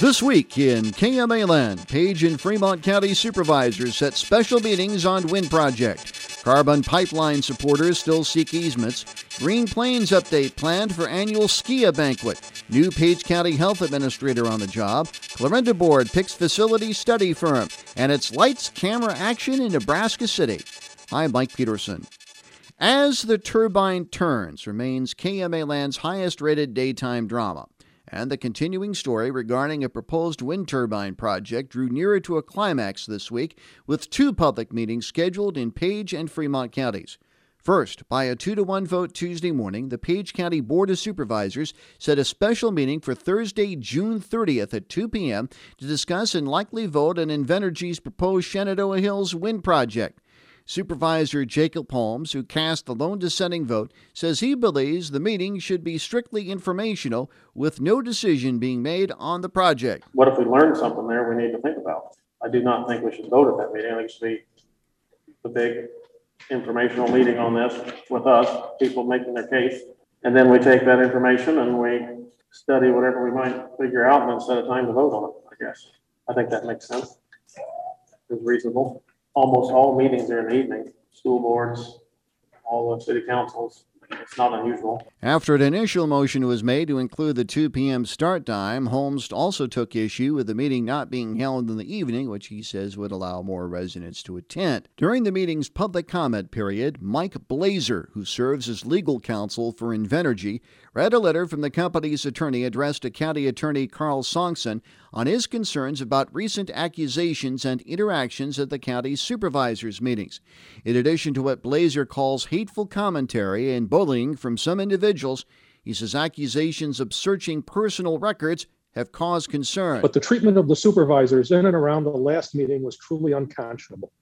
This week in KMA Land, Page and Fremont County supervisors set special meetings on wind project. Carbon pipeline supporters still seek easements. Green Plains update planned for annual SKIA banquet. New Page County Health Administrator on the job. Clarinda Board picks facility study firm. And it's lights, camera, action in Nebraska City. I'm Mike Peterson. As the Turbine Turns remains KMA Land's highest rated daytime drama and the continuing story regarding a proposed wind turbine project drew nearer to a climax this week with two public meetings scheduled in Page and Fremont counties. First, by a 2 to 1 vote Tuesday morning, the Page County Board of Supervisors set a special meeting for Thursday, June 30th at 2 p.m. to discuss and likely vote on Invenergy's proposed Shenandoah Hills wind project. Supervisor Jacob Holmes, who cast the lone dissenting vote, says he believes the meeting should be strictly informational with no decision being made on the project. What if we learn something there we need to think about? I do not think we should vote at that meeting. I think it should be the big informational meeting on this with us, people making their case. And then we take that information and we study whatever we might figure out and then set a time to vote on it, I guess. I think that makes sense. It's reasonable almost all meetings are in the evening, school boards, all the city councils. It's not unusual. After an initial motion was made to include the 2 p.m. start time, Holmes also took issue with the meeting not being held in the evening, which he says would allow more residents to attend. During the meeting's public comment period, Mike Blazer, who serves as legal counsel for Invenergy, read a letter from the company's attorney addressed to County Attorney Carl Sonksen on his concerns about recent accusations and interactions at the county's supervisors' meetings. In addition to what Blazer calls hateful commentary and bullying from some individuals, he says accusations of searching personal records have caused concern. But the treatment of the supervisors in and around the last meeting was truly unconscionable.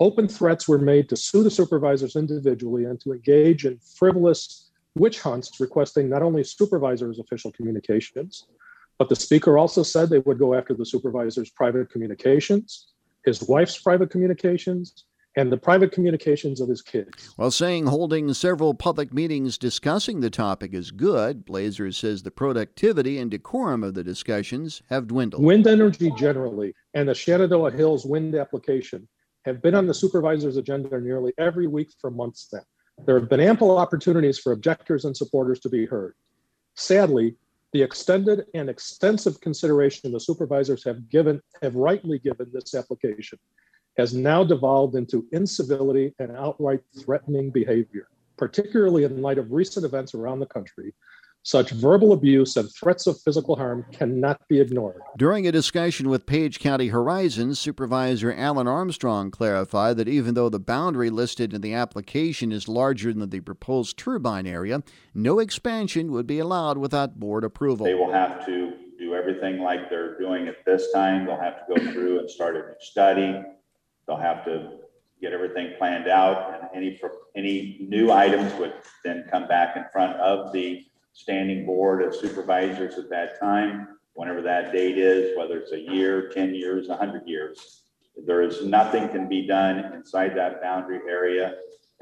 Open threats were made to sue the supervisors individually and to engage in frivolous witch hunts requesting not only supervisors' official communications, but the speaker also said they would go after the supervisor's private communications, his wife's private communications, and the private communications of his kids. While saying holding several public meetings discussing the topic is good, Blazer says the productivity and decorum of the discussions have dwindled. Wind energy generally and the Shenandoah Hills wind application have been on the supervisor's agenda nearly every week for months now. There have been ample opportunities for objectors and supporters to be heard. Sadly, the extended and extensive consideration the supervisors have given, have rightly given this application, has now devolved into incivility and outright threatening behavior, particularly in light of recent events around the country such verbal abuse and threats of physical harm cannot be ignored. During a discussion with Page County Horizons, Supervisor Alan Armstrong clarified that even though the boundary listed in the application is larger than the proposed turbine area, no expansion would be allowed without board approval. They will have to do everything like they're doing at this time. They'll have to go through and start a new study. They'll have to get everything planned out and any, any new items would then come back in front of the standing board of supervisors at that time, whenever that date is, whether it's a year, 10 years, 100 years. There is nothing can be done inside that boundary area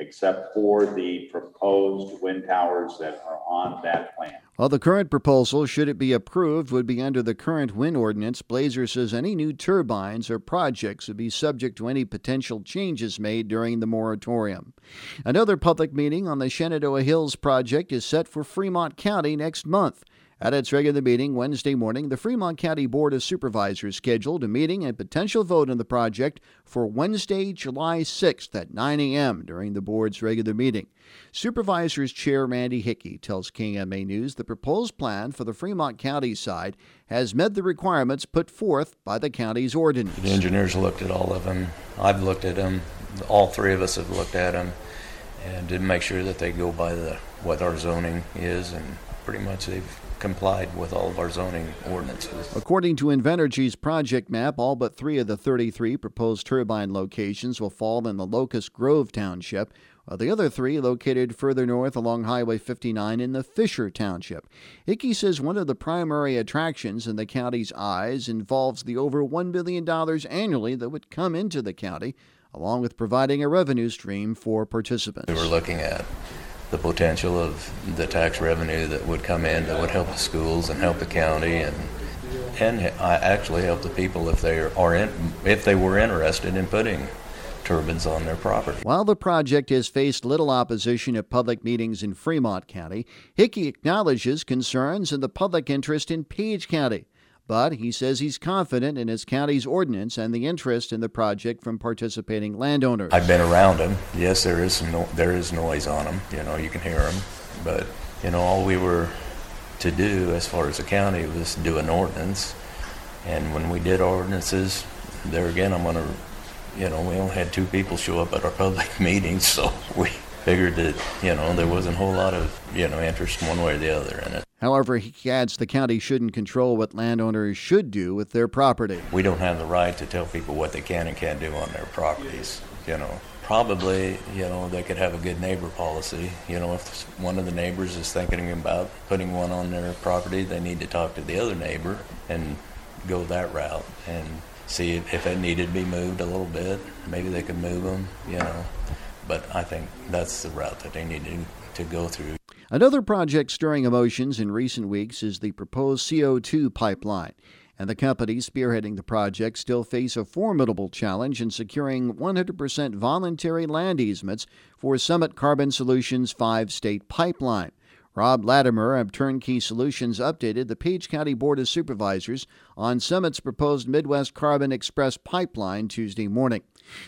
except for the proposed wind towers that are on that plan. While the current proposal, should it be approved, would be under the current wind ordinance, Blazer says any new turbines or projects would be subject to any potential changes made during the moratorium. Another public meeting on the Shenandoah Hills project is set for Fremont County next month. At its regular meeting Wednesday morning, the Fremont County Board of Supervisors scheduled a meeting and potential vote on the project for Wednesday, July 6th at 9 a.m. during the board's regular meeting. Supervisors Chair Randy Hickey tells KMA News the proposed plan for the Fremont County side has met the requirements put forth by the county's ordinance. The engineers looked at all of them. I've looked at them. All three of us have looked at them and did make sure that they go by the what our zoning is and pretty much they've complied with all of our zoning ordinances. According to Invenergy's project map, all but three of the 33 proposed turbine locations will fall in the Locust Grove Township, while the other three located further north along Highway 59 in the Fisher Township. Hickey says one of the primary attractions in the county's eyes involves the over $1 billion annually that would come into the county, along with providing a revenue stream for participants. We were looking at the potential of the tax revenue that would come in that would help the schools and help the county and and I actually help the people if they are in, if they were interested in putting turbines on their property. While the project has faced little opposition at public meetings in Fremont County, Hickey acknowledges concerns in the public interest in Page County. But he says he's confident in his county's ordinance and the interest in the project from participating landowners. I've been around them. Yes, there is no, there is noise on them. You know, you can hear them. But you know, all we were to do as far as the county was do an ordinance. And when we did ordinances, there again, I'm going to, you know, we only had two people show up at our public meetings, so we figured that, you know, there wasn't a whole lot of, you know, interest one way or the other in it. However, he adds the county shouldn't control what landowners should do with their property. We don't have the right to tell people what they can and can't do on their properties, you know. Probably, you know, they could have a good neighbor policy. You know, if one of the neighbors is thinking about putting one on their property, they need to talk to the other neighbor and go that route and see if, if it needed to be moved a little bit. Maybe they could move them, you know. But I think that's the route that they need to, to go through. Another project stirring emotions in recent weeks is the proposed CO2 pipeline. And the companies spearheading the project still face a formidable challenge in securing 100% voluntary land easements for Summit Carbon Solutions' five state pipeline. Rob Latimer of Turnkey Solutions updated the Page County Board of Supervisors on Summit's proposed Midwest Carbon Express pipeline Tuesday morning.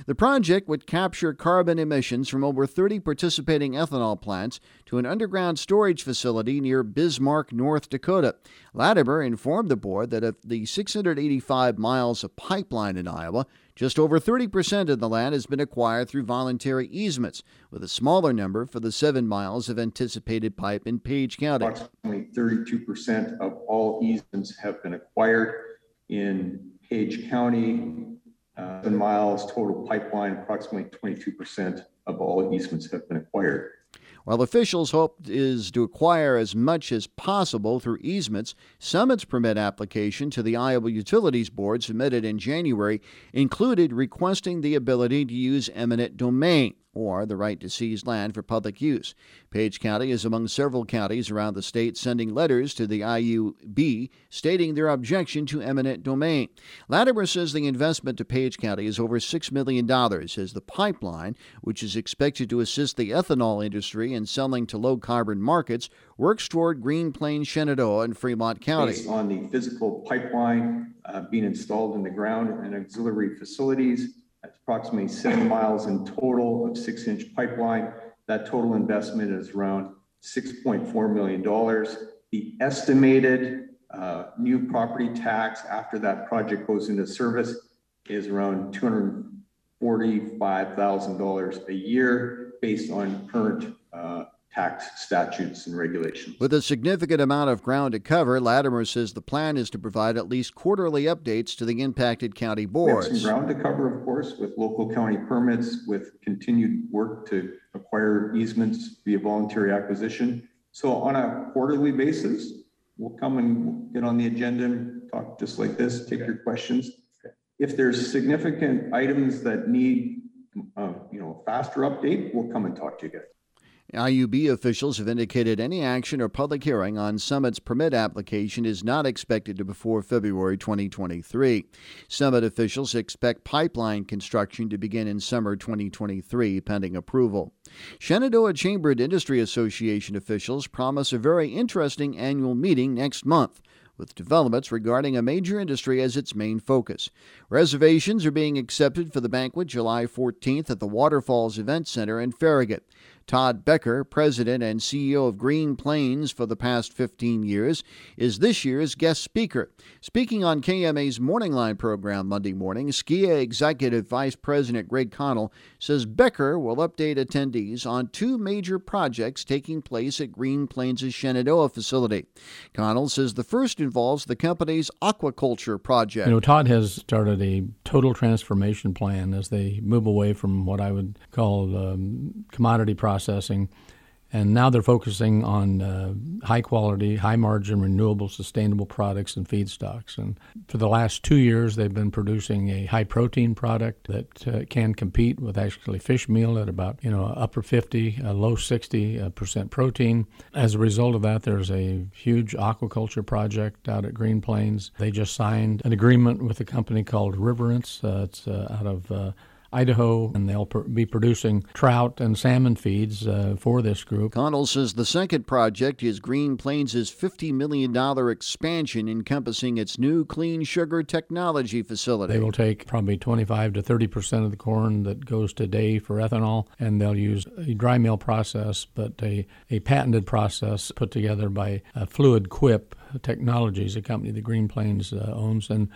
The project would capture carbon emissions from over 30 participating ethanol plants to an underground storage facility near Bismarck, North Dakota. Latimer informed the board that of the 685 miles of pipeline in Iowa, just over 30% of the land has been acquired through voluntary easements, with a smaller number for the seven miles of anticipated pipe in Page County. Approximately 32% of all easements have been acquired in Page County. Uh, seven miles total pipeline, approximately 22% of all easements have been acquired. While officials hope is to acquire as much as possible through easements, Summit's permit application to the Iowa Utilities Board submitted in January included requesting the ability to use eminent domain or the right to seize land for public use. Page County is among several counties around the state sending letters to the IUB stating their objection to eminent domain. Latimer says the investment to Page County is over $6 million as the pipeline, which is expected to assist the ethanol industry in selling to low carbon markets, works toward Green Plains, Shenandoah, and Fremont County. Based on the physical pipeline uh, being installed in the ground and auxiliary facilities, that's approximately seven miles in total of six inch pipeline. That total investment is around $6.4 million. The estimated uh, new property tax after that project goes into service is around $245,000 a year based on current uh, tax statutes and regulations. With a significant amount of ground to cover, Latimer says the plan is to provide at least quarterly updates to the impacted county We have boards. some ground to cover, of course, with local county permits, with continued work to acquire easements via voluntary acquisition. So on a quarterly basis, we'll come and get on the agenda and talk just like this, take your questions. If there's significant items that need, uh, you know, a faster update, we'll come and talk to you guys. IUB officials have indicated any action or public hearing on Summit's permit application is not expected to before February 2023. Summit officials expect pipeline construction to begin in summer 2023 pending approval. Shenandoah Chamber and Industry Association officials promise a very interesting annual meeting next month with developments regarding a major industry as its main focus. Reservations are being accepted for the banquet July 14th at the Waterfalls Event Center in Farragut. Todd Becker, president and CEO of Green Plains for the past 15 years, is this year's guest speaker. Speaking on KMA's Morning Line program Monday morning, SKIA Executive Vice President Greg Connell says Becker will update attendees on two major projects taking place at Green Plains' Shenandoah facility. Connell says the first involves the company's aquaculture project. You know, Todd has started a total transformation plan as they move away from what I would call um, commodity processing And now they're focusing on uh, high quality, high margin, renewable, sustainable products and feedstocks. And for the last two years, they've been producing a high protein product that uh, can compete with actually fish meal at about you know upper 50, uh, low 60 uh, percent protein. As a result of that, there's a huge aquaculture project out at Green Plains. They just signed an agreement with a company called Riverence. Uh, it's uh, out of Idaho, and they'll pr- be producing trout and salmon feeds uh, for this group. Connell says the second project is Green Plains' $50 million expansion encompassing its new clean sugar technology facility. They will take probably 25 to 30 percent of the corn that goes today for ethanol, and they'll use a dry mill process, but a, a patented process put together by uh, Fluid Quip Technologies, a company that Green Plains uh, owns, and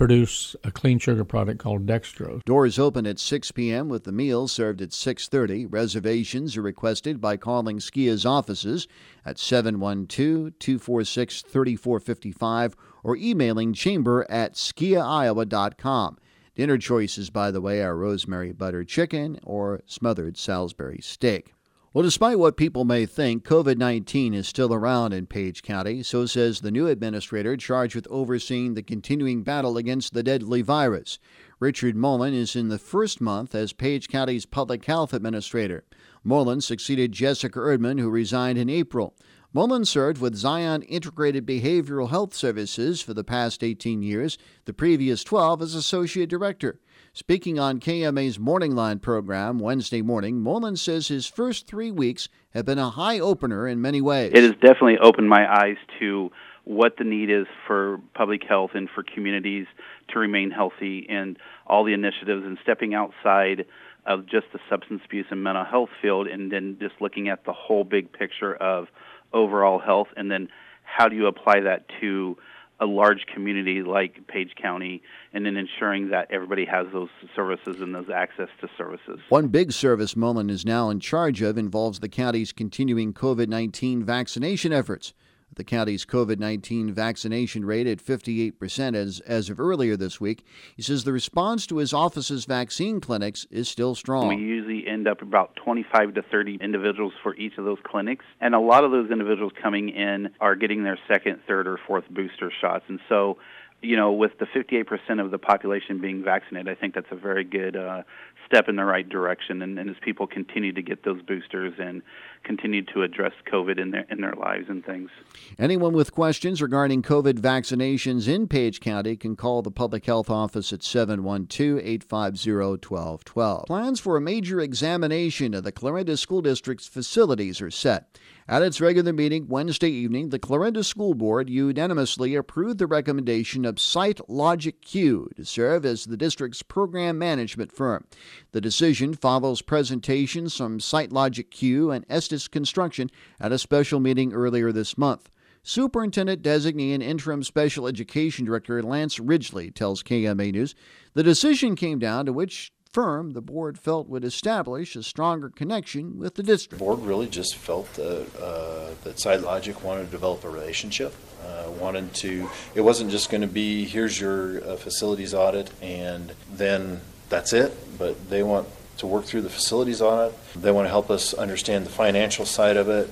produce a clean sugar product called dextrose. Doors open at 6 p.m. with the meal served at 6:30. Reservations are requested by calling Skia's offices at 712-246-3455 or emailing chamber at skiaiowa.com. Dinner choices, by the way, are rosemary butter chicken or smothered Salisbury steak. Well, despite what people may think, COVID 19 is still around in Page County, so says the new administrator charged with overseeing the continuing battle against the deadly virus. Richard Mullen is in the first month as Page County's public health administrator. Mullen succeeded Jessica Erdman, who resigned in April. Mullen served with Zion Integrated Behavioral Health Services for the past 18 years, the previous 12 as associate director. Speaking on KMA's Morning Line program Wednesday morning, Mullen says his first three weeks have been a high opener in many ways. It has definitely opened my eyes to what the need is for public health and for communities to remain healthy and all the initiatives and stepping outside of just the substance abuse and mental health field and then just looking at the whole big picture of overall health and then how do you apply that to a large community like Page County and then ensuring that everybody has those services and those access to services. One big service Mullen is now in charge of involves the county's continuing COVID 19 vaccination efforts. The county's COVID 19 vaccination rate at 58% as, as of earlier this week. He says the response to his office's vaccine clinics is still strong. We usually end up about 25 to 30 individuals for each of those clinics. And a lot of those individuals coming in are getting their second, third, or fourth booster shots. And so you know, with the 58% of the population being vaccinated, I think that's a very good uh, step in the right direction. And, and, as people continue to get those boosters and continue to address COVID in their in their lives and things. Anyone with questions regarding COVID vaccinations in Page County can call the Public Health Office at 712-850-1212. Plans for a major examination of the Clarinda School District's facilities are set. At its regular meeting Wednesday evening, the Clarinda School Board unanimously approved the recommendation of Site Logic Q to serve as the district's program management firm. The decision follows presentations from Site Logic Q and Estes Construction at a special meeting earlier this month. Superintendent designee and interim special education director Lance Ridgely tells KMA News the decision came down to which firm the board felt would establish a stronger connection with the district. The board really just felt that, uh, that SiteLogiQ wanted to develop a relationship, uh, wanted to, it wasn't just going to be, here's your uh, facilities audit and then that's it, but they want to work through the facilities audit. They want to help us understand the financial side of it.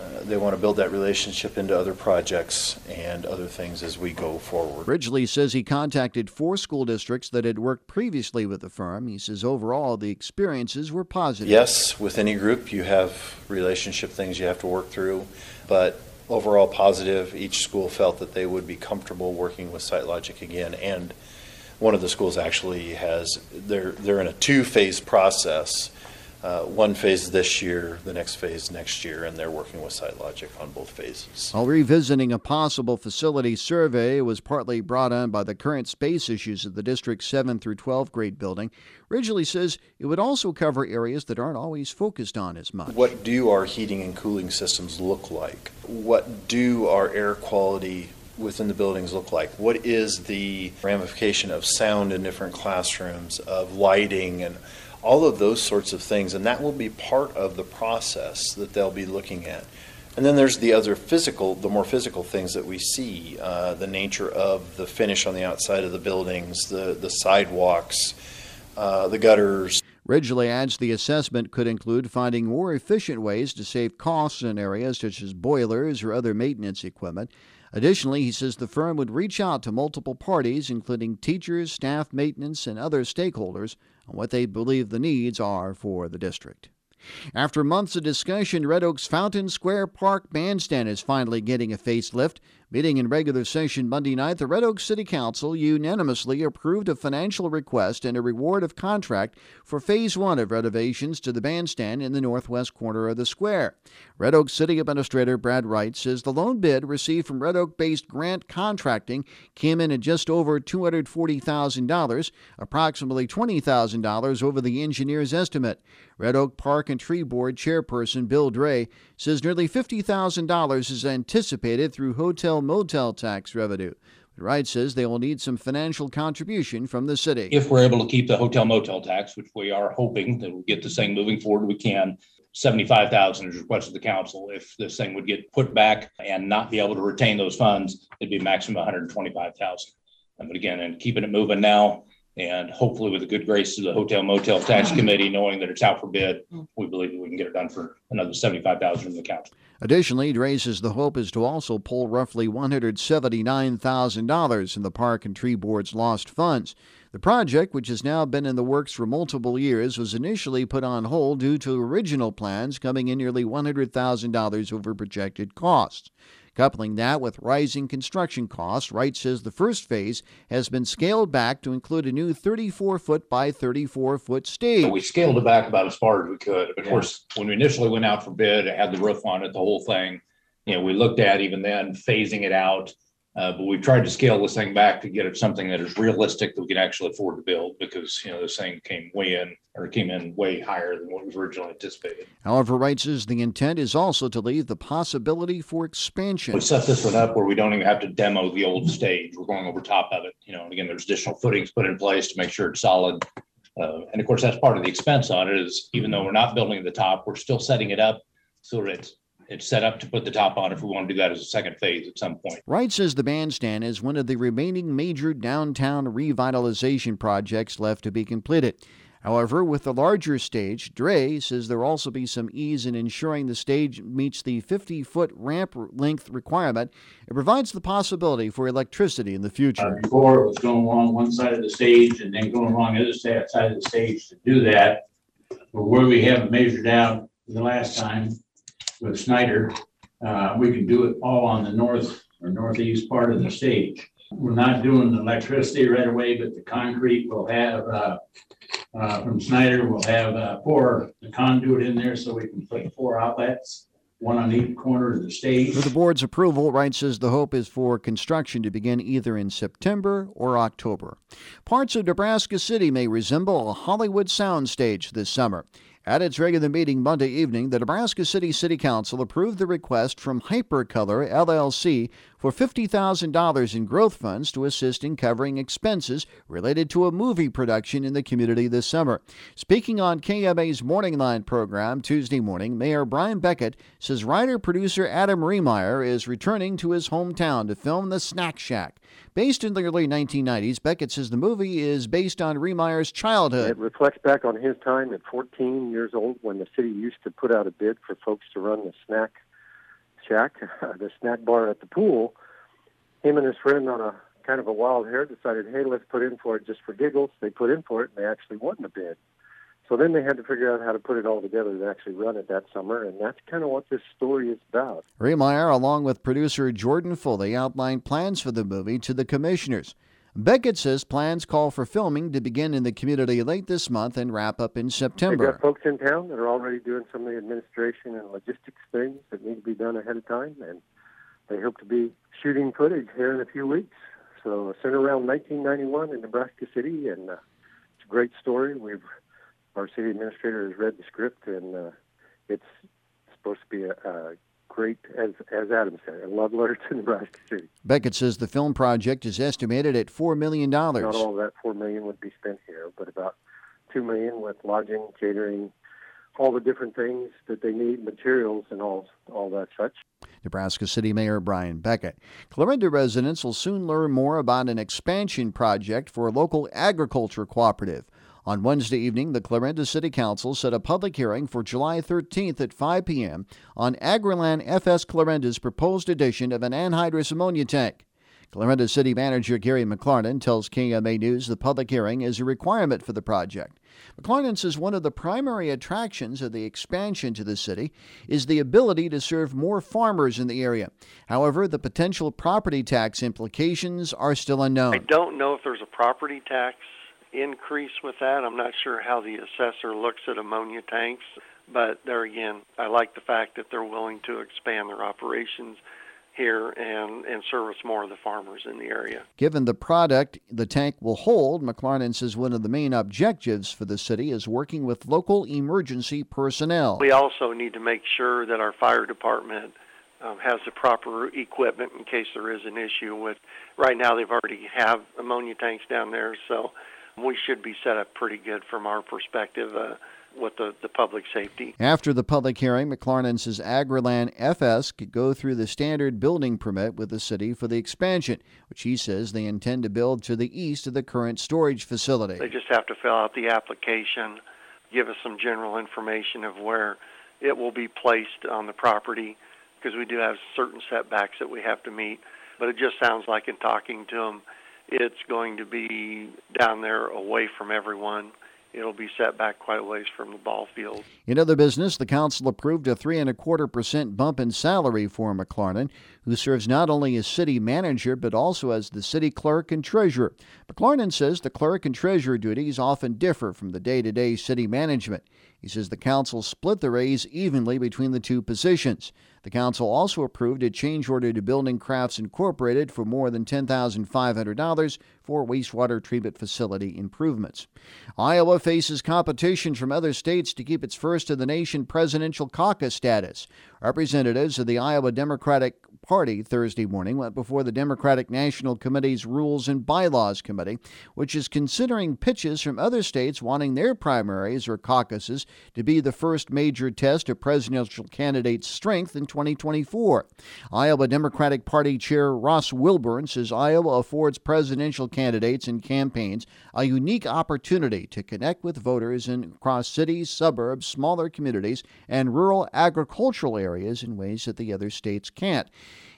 Uh, they want to build that relationship into other projects and other things as we go forward. Ridgely says he contacted four school districts that had worked previously with the firm. He says overall the experiences were positive. Yes, with any group you have relationship things you have to work through, but overall positive. Each school felt that they would be comfortable working with SiteLogiQ again and one of the schools actually has they're they're in a two phase process. Uh, one phase this year, the next phase next year, and they're working with SiteLogiQ on both phases. While revisiting a possible facility survey was partly brought on by the current space issues of the district's 7 through 12 grade building, Ridgely says it would also cover areas that aren't always focused on as much. What do our heating and cooling systems look like? What do our air quality within the buildings look like? What is the ramification of sound in different classrooms, of lighting, and all of those sorts of things? And that will be part of the process that they'll be looking at. And then there's the other physical, the more physical things that we see, uh, the nature of the finish on the outside of the buildings, the, the sidewalks, uh, the gutters. Ridgely adds the assessment could include finding more efficient ways to save costs in areas such as boilers or other maintenance equipment. Additionally, he says the firm would reach out to multiple parties, including teachers, staff maintenance, and other stakeholders, on what they believe the needs are for the district. After months of discussion, Red Oak's Fountain Square Park Bandstand is finally getting a facelift. Meeting in regular session Monday night, the Red Oak City Council unanimously approved a financial request and a reward of contract for Phase 1 of renovations to the bandstand in the northwest corner of the square. Red Oak City Administrator Brad Wright says the loan bid received from Red Oak based grant contracting came in at just over $240,000, approximately $20,000 over the engineer's estimate. Red Oak Park and Tree Board chairperson Bill Dre says nearly $50,000 is anticipated through hotel motel tax revenue. Wright says they will need some financial contribution from the city. If we're able to keep the hotel motel tax, which we are hoping that we'll get this thing moving forward, we can. Seventy-five thousand is requested the council. If this thing would get put back and not be able to retain those funds, it'd be maximum one hundred and twenty-five thousand. But again, and keeping it moving now, and hopefully with the good grace of the hotel motel tax mm-hmm. committee, knowing that it's out for bid, mm-hmm. we believe that we can get it done for another seventy-five thousand in the council. Additionally, Dre says the hope is to also pull roughly $179,000 in the Park and Tree Board's lost funds. The project, which has now been in the works for multiple years, was initially put on hold due to original plans coming in nearly $100,000 over projected costs. Coupling that with rising construction costs, Wright says the first phase has been scaled back to include a new 34 foot by 34 foot stage. So we scaled it back about as far as we could. Of course, when we initially went out for bid, it had the roof on it, the whole thing. You know, we looked at even then phasing it out. Uh, but we've tried to scale this thing back to get it something that is realistic that we can actually afford to build because, you know, this thing came way in or came in way higher than what was originally anticipated. However, Wright says the intent is also to leave the possibility for expansion. We set this one up where we don't even have to demo the old stage. We're going over top of it. You know, and again, there's additional footings put in place to make sure it's solid. Uh, and of course, that's part of the expense on it is even though we're not building the top, we're still setting it up so that it's it's set up to put the top on if we want to do that as a second phase at some point. Wright says the bandstand is one of the remaining major downtown revitalization projects left to be completed. However, with the larger stage, Dre says there will also be some ease in ensuring the stage meets the 50 foot ramp length requirement. It provides the possibility for electricity in the future. Uh, before it was going along one side of the stage and then going along the other side, side of the stage to do that. But where we have it measured out the last time with Snyder, uh, we can do it all on the north or northeast part of the stage. We're not doing the electricity right away, but the concrete will have, uh, uh, from Snyder, we'll have, uh, four, conduit in there so we can put four outlets, one on each corner of the stage. With the board's approval, Wright says the hope is for construction to begin either in September or October. Parts of Nebraska City may resemble a Hollywood soundstage this summer. At its regular meeting Monday evening, the Nebraska City City Council approved the request from Hypercolor LLC for $50,000 in growth funds to assist in covering expenses related to a movie production in the community this summer. Speaking on KMA's Morning Line program Tuesday morning, Mayor Bryan Bequette says writer producer Adam Rehmeier is returning to his hometown to film The Snack Shack. Based in the early 1990s, Bequette says the movie is based on Rehmeier's childhood. It reflects back on his time at 14 years old when the city used to put out a bid for folks to run the snack shack, the snack bar at the pool. Him and his friend on a kind of a wild hair decided, hey, let's put in for it just for giggles. They put in for it and they actually won the bid. So then they had to figure out how to put it all together to actually run it that summer, and that's kind of what this story is about. Rehmeier, along with producer Jordan Foley, outlined plans for the movie to the commissioners. Bequette says plans call for filming to begin in the community late this month and wrap up in September. September. got folks in town that are already doing some of the administration and logistics things that need to be done ahead of time, and they hope to be shooting footage here in a few weeks. So, centered around 1991 in Nebraska City, and uh, it's a great story. We've our city administrator has read the script, and uh, it's supposed to be a, a great, as as Adam said, a love letter to Nebraska City. Bequette says the film project is estimated at $4 million. Not all of that four million would be spent here, but about two million with lodging, catering, all the different things that they need, materials, and all all that such. Nebraska City Mayor Bryan Bequette. Clarinda residents will soon learn more about an expansion project for a local agriculture cooperative. On Wednesday evening, the Clarinda City Council set a public hearing for July 13th at 5 p.m. on Agriland FS Clarinda's proposed addition of an anhydrous ammonia tank. Clarinda City Manager Gary McClarnon tells KMA News the public hearing is a requirement for the project. McClarnon says one of the primary attractions of the expansion to the city is the ability to serve more farmers in the area. However, the potential property tax implications are still unknown. I don't know if there's a property tax increase with that. I'm not sure how the assessor looks at ammonia tanks, but there again, I like the fact that they're willing to expand their operations here and, and service more of the farmers in the area. Given the product the tank will hold, McClarnon says one of the main objectives for the city is working with local emergency personnel. We also need to make sure that our fire department um, has the proper equipment in case there is an issue with. Right now, they've already have ammonia tanks down there, so we should be set up pretty good from our perspective. Uh, with the, the public safety. After the public hearing, McClarnon says Agriland FS could go through the standard building permit with the city for the expansion, which he says they intend to build to the east of the current storage facility. They just have to fill out the application, give us some general information of where it will be placed on the property, because we do have certain setbacks that we have to meet. But it just sounds like in talking to them, it's going to be down there away from everyone. It'll be set back quite a ways from the ball field. In other business, the council approved a three and a quarter percent bump in salary for McClarnon, who serves not only as city manager but also as the city clerk and treasurer. McClarnon says the clerk and treasurer duties often differ from the day to day city management. He says the council split the raise evenly between the two positions. The council also approved a change order to Building Crafts Incorporated for more than $10,500 for wastewater treatment facility improvements. Iowa faces competition from other states to keep its first in the nation presidential caucus status. Representatives of the Iowa Democratic Party Thursday morning went before the Democratic National Committee's Rules and Bylaws Committee, which is considering pitches from other states wanting their primaries or caucuses to be the first major test of presidential candidates' strength in 2024. Iowa Democratic Party Chair Ross Wilburn says Iowa affords presidential candidates and campaigns a unique opportunity to connect with voters in across cities, suburbs, smaller communities, and rural agricultural areas in ways that the other states can't.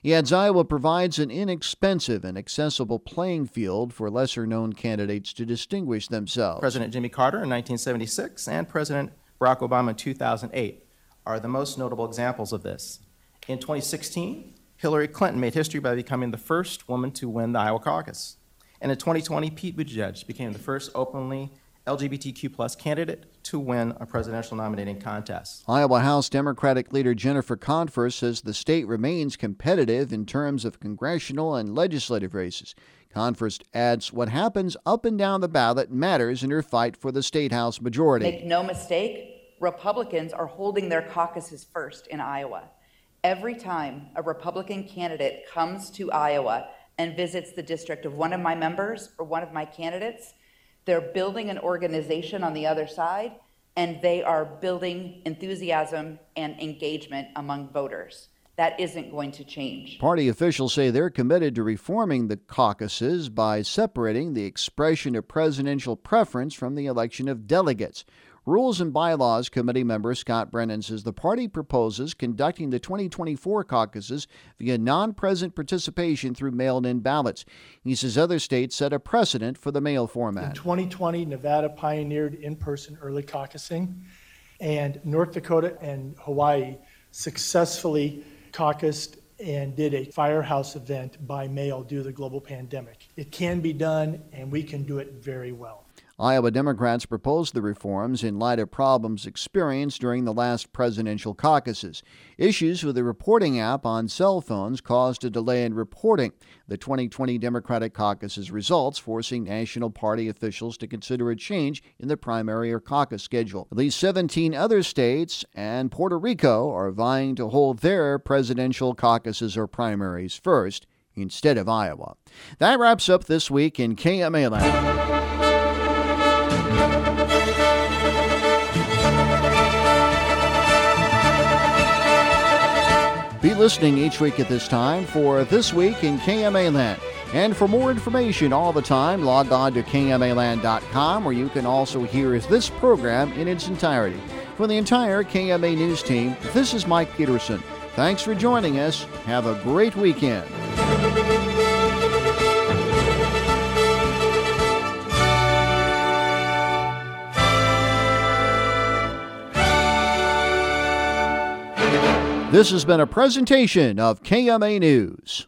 He adds Iowa provides an inexpensive and accessible playing field for lesser known candidates to distinguish themselves. President Jimmy Carter in 1976 and President Barack Obama in 2008 are the most notable examples of this. In 2016, Hillary Clinton made history by becoming the first woman to win the Iowa caucus. And in 2020, Pete Buttigieg became the first openly LGBTQ plus candidate to win a presidential nominating contest. Iowa House Democratic leader Jennifer Konfrst says the state remains competitive in terms of congressional and legislative races. Konfrst adds what happens up and down the ballot matters in her fight for the state house majority. Make no mistake, Republicans are holding their caucuses first in Iowa. Every time a Republican candidate comes to Iowa and visits the district of one of my members or one of my candidates, they're building an organization on the other side, and they are building enthusiasm and engagement among voters. That isn't going to change. Party officials say they're committed to reforming the caucuses by separating the expression of presidential preference from the election of delegates. Rules and Bylaws Committee member Scott Brennan says the party proposes conducting the 2024 caucuses via non present participation through mailed in ballots. He says other states set a precedent for the mail format. In 2020, Nevada pioneered in person early caucusing, and North Dakota and Hawaii successfully caucused and did a firehouse event by mail due to the global pandemic. It can be done, and we can do it very well. Iowa Democrats proposed the reforms in light of problems experienced during the last presidential caucuses. Issues with the reporting app on cell phones caused a delay in reporting the 2020 Democratic caucus's results, forcing National Party officials to consider a change in the primary or caucus schedule. At least 17 other states and Puerto Rico are vying to hold their presidential caucuses or primaries first instead of Iowa. That wraps up this week in KMA Land. Be listening each week at this time for This Week in KMA Land. And for more information all the time, log on to KMAland.com where you can also hear this program in its entirety. For the entire KMA News team, this is Mike Peterson. Thanks for joining us. Have a great weekend. This has been a presentation of KMA News.